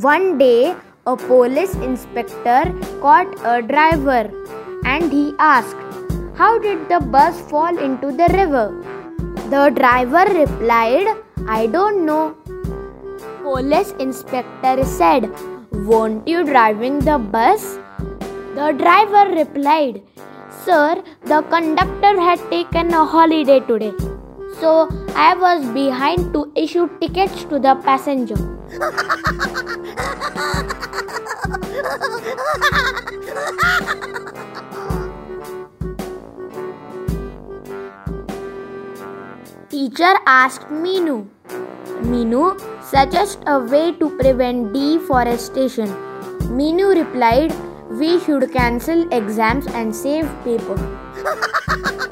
One day, a police inspector caught a driver and he asked, How did the bus fall into the river? The driver replied, I don't know. Police inspector said, Won't you driving the bus? The driver replied, Sir, the conductor had taken a holiday today. So I was behind to issue tickets to the passenger. Teacher asked Minu. Minu, suggest a way to prevent deforestation. Minu replied, We should cancel exams and save paper.